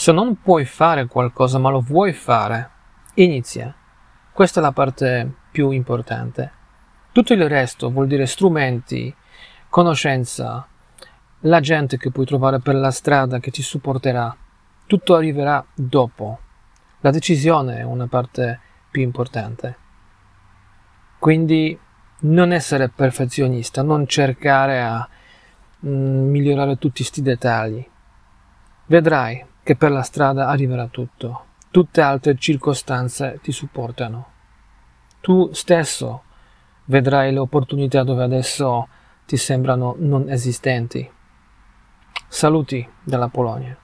Se non puoi fare qualcosa ma lo vuoi fare, inizia. Questa è la parte più importante. Tutto il resto vuol dire strumenti, conoscenza, la gente che puoi trovare per la strada che ti supporterà. Tutto arriverà dopo. La decisione è una parte più importante. Quindi non essere perfezionista, non cercare a mm, migliorare tutti questi dettagli. Vedrai che per la strada arriverà tutto. Tutte altre circostanze ti supportano. Tu stesso vedrai le opportunità dove adesso ti sembrano non esistenti. Saluti dalla Polonia.